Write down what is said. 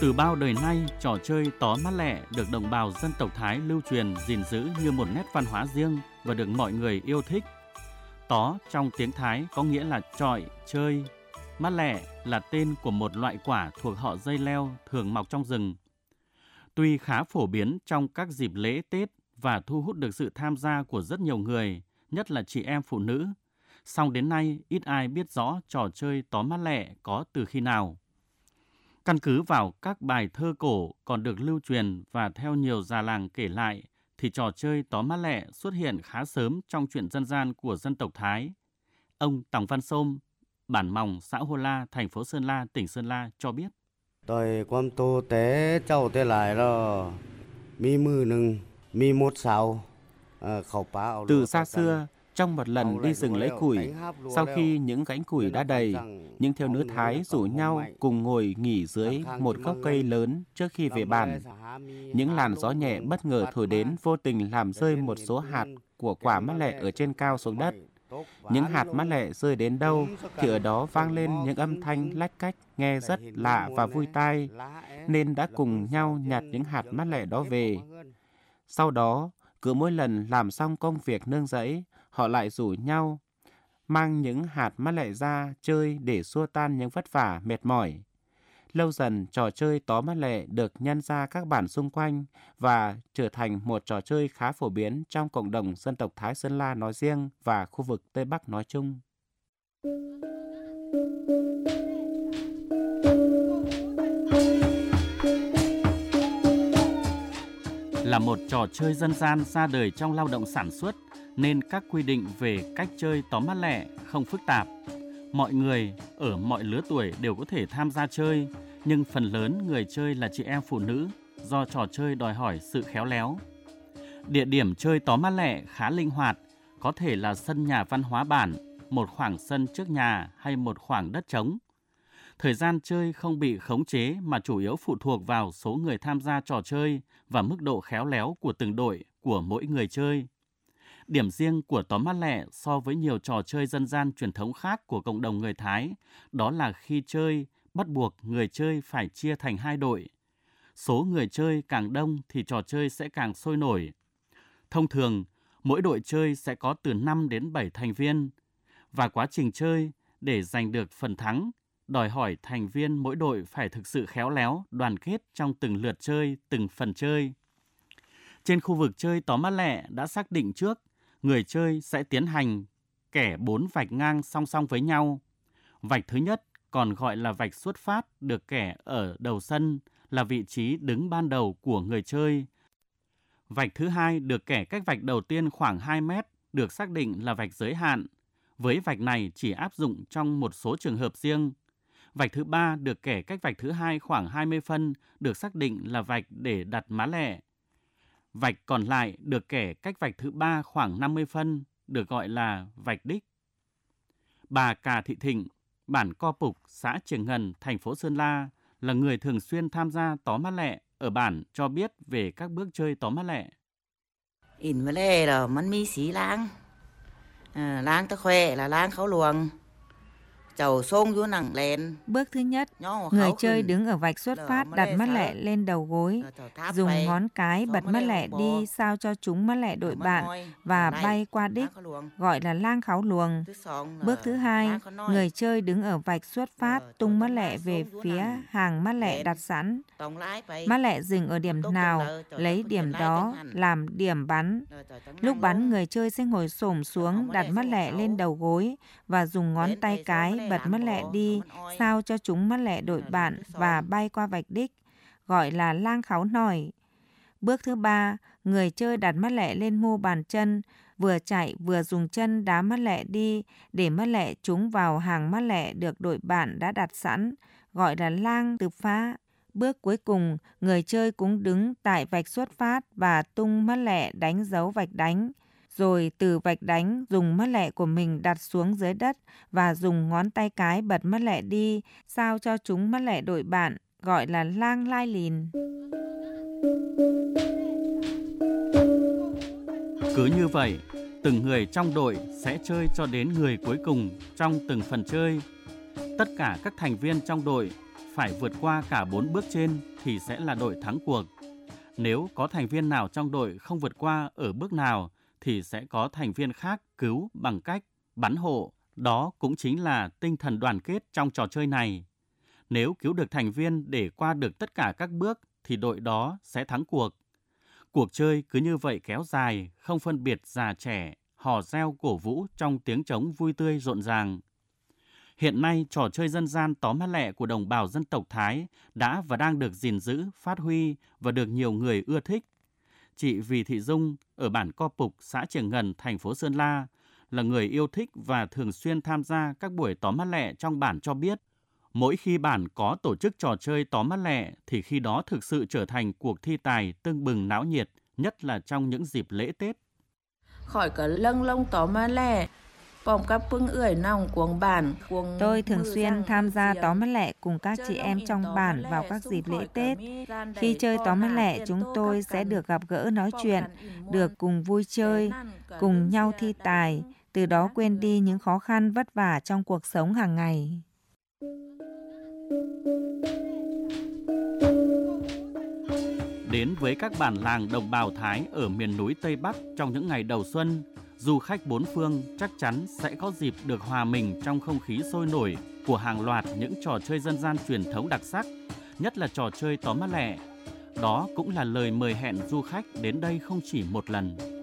Từ bao đời nay, trò chơi tó mát lẹ được đồng bào dân tộc Thái lưu truyền gìn giữ như một nét văn hóa riêng và được mọi người yêu thích. Tó trong tiếng Thái có nghĩa là trọi, chơi. mát lẹ là tên của một loại quả thuộc họ dây leo thường mọc trong rừng. Tuy khá phổ biến trong các dịp lễ Tết và thu hút được sự tham gia của rất nhiều người, nhất là chị em phụ nữ, song đến nay ít ai biết rõ trò chơi tó mát lẹ có từ khi nào. Căn cứ vào các bài thơ cổ còn được lưu truyền và theo nhiều già làng kể lại, thì trò chơi tó mắt lẹ xuất hiện khá sớm trong truyện dân gian của dân tộc Thái. Ông Tòng Văn Sôm, bản Mòng, xã Hô La, thành phố Sơn La, tỉnh Sơn La cho biết. Tôi quan tô tế cháu tế lại đó, mi mư nừng, mi một sao, à, Từ xa xưa, trong một lần đi rừng lấy củi, sau khi những gánh củi đã đầy, những thiếu nữ Thái rủ nhau cùng ngồi nghỉ dưới một gốc cây lớn trước khi về bàn. Những làn gió nhẹ bất ngờ thổi đến vô tình làm rơi một số hạt của quả mát lẹ ở trên cao xuống đất. Những hạt mát lẹ rơi đến đâu thì ở đó vang lên những âm thanh lách cách nghe rất lạ và vui tai, nên đã cùng nhau nhặt những hạt mát lẹ đó về. Sau đó, cứ mỗi lần làm xong công việc nương rẫy, họ lại rủ nhau mang những hạt mắt lệ ra chơi để xua tan những vất vả mệt mỏi. Lâu dần, trò chơi tó mắt lệ được nhân ra các bản xung quanh và trở thành một trò chơi khá phổ biến trong cộng đồng dân tộc Thái Sơn La nói riêng và khu vực Tây Bắc nói chung. Là một trò chơi dân gian ra đời trong lao động sản xuất nên các quy định về cách chơi tóm mắt lẹ không phức tạp. Mọi người ở mọi lứa tuổi đều có thể tham gia chơi, nhưng phần lớn người chơi là chị em phụ nữ do trò chơi đòi hỏi sự khéo léo. Địa điểm chơi tóm mắt lẹ khá linh hoạt, có thể là sân nhà văn hóa bản, một khoảng sân trước nhà hay một khoảng đất trống. Thời gian chơi không bị khống chế mà chủ yếu phụ thuộc vào số người tham gia trò chơi và mức độ khéo léo của từng đội của mỗi người chơi. Điểm riêng của tóm mắt lẹ so với nhiều trò chơi dân gian truyền thống khác của cộng đồng người Thái, đó là khi chơi, bắt buộc người chơi phải chia thành hai đội. Số người chơi càng đông thì trò chơi sẽ càng sôi nổi. Thông thường, mỗi đội chơi sẽ có từ 5 đến 7 thành viên. Và quá trình chơi, để giành được phần thắng, đòi hỏi thành viên mỗi đội phải thực sự khéo léo, đoàn kết trong từng lượt chơi, từng phần chơi. Trên khu vực chơi tóm mắt lẻ đã xác định trước người chơi sẽ tiến hành kẻ bốn vạch ngang song song với nhau. Vạch thứ nhất còn gọi là vạch xuất phát được kẻ ở đầu sân là vị trí đứng ban đầu của người chơi. Vạch thứ hai được kẻ cách vạch đầu tiên khoảng 2 mét được xác định là vạch giới hạn. Với vạch này chỉ áp dụng trong một số trường hợp riêng. Vạch thứ ba được kẻ cách vạch thứ hai khoảng 20 phân được xác định là vạch để đặt má lẻ Vạch còn lại được kẻ cách vạch thứ ba khoảng 50 phân, được gọi là vạch đích. Bà Cà Thị Thịnh, bản Co Pục, xã Trường Ngân, thành phố Sơn La, là người thường xuyên tham gia tó mát lẹ ở bản cho biết về các bước chơi tó mát lẹ. In mà lẹ là mắn mi xí lang. À, lang ta khỏe là lang khấu luồng. Bước thứ nhất, người chơi đứng ở vạch xuất phát đặt mắt lẹ lên đầu gối, dùng ngón cái bật mắt lẹ đi sao cho chúng mắt lẹ đội bạn và bay qua đích, gọi là lang kháo luồng. Bước thứ hai, người chơi đứng ở vạch xuất phát tung mắt lẹ về phía hàng mắt lẹ đặt sẵn. Mắt lẹ dừng ở điểm nào, lấy điểm đó làm điểm bắn. Lúc bắn, người chơi sẽ ngồi xổm xuống đặt mắt lẹ lên đầu gối và dùng ngón tay cái bật mất lẹ đi, sao cho chúng mất lẹ đội bạn và bay qua vạch đích, gọi là lang kháo nổi. Bước thứ ba, người chơi đặt mất lẹ lên mu bàn chân, vừa chạy vừa dùng chân đá mất lẹ đi để mất lẹ chúng vào hàng mất lẹ được đội bạn đã đặt sẵn, gọi là lang từ phá. Bước cuối cùng, người chơi cũng đứng tại vạch xuất phát và tung mất lẹ đánh dấu vạch đánh rồi từ vạch đánh dùng mất lẹ của mình đặt xuống dưới đất và dùng ngón tay cái bật mất lẹ đi, sao cho chúng mất lẹ đội bạn, gọi là lang lai lìn. Cứ như vậy, từng người trong đội sẽ chơi cho đến người cuối cùng trong từng phần chơi. Tất cả các thành viên trong đội phải vượt qua cả bốn bước trên thì sẽ là đội thắng cuộc. Nếu có thành viên nào trong đội không vượt qua ở bước nào thì sẽ có thành viên khác cứu bằng cách bắn hộ. Đó cũng chính là tinh thần đoàn kết trong trò chơi này. Nếu cứu được thành viên để qua được tất cả các bước thì đội đó sẽ thắng cuộc. Cuộc chơi cứ như vậy kéo dài, không phân biệt già trẻ, hò reo cổ vũ trong tiếng trống vui tươi rộn ràng. Hiện nay, trò chơi dân gian tóm mắt lẹ của đồng bào dân tộc Thái đã và đang được gìn giữ, phát huy và được nhiều người ưa thích. Chị Vì Thị Dung ở bản Co Pục, xã Trường Ngần, thành phố Sơn La là người yêu thích và thường xuyên tham gia các buổi tóm mắt lẹ trong bản cho biết. Mỗi khi bản có tổ chức trò chơi tóm mắt lẹ thì khi đó thực sự trở thành cuộc thi tài tưng bừng náo nhiệt, nhất là trong những dịp lễ Tết. Khỏi cả lâng lông tóm mắt lẹ, Tôi thường xuyên tham gia tóm mắt lẹ cùng các chị em trong bản vào các dịp lễ Tết. Khi chơi tóm mắt lẹ, chúng tôi sẽ được gặp gỡ nói chuyện, được cùng vui chơi, cùng nhau thi tài, từ đó quên đi những khó khăn vất vả trong cuộc sống hàng ngày. Đến với các bản làng đồng bào Thái ở miền núi Tây Bắc trong những ngày đầu xuân, du khách bốn phương chắc chắn sẽ có dịp được hòa mình trong không khí sôi nổi của hàng loạt những trò chơi dân gian truyền thống đặc sắc, nhất là trò chơi tóm mắt lẹ. Đó cũng là lời mời hẹn du khách đến đây không chỉ một lần.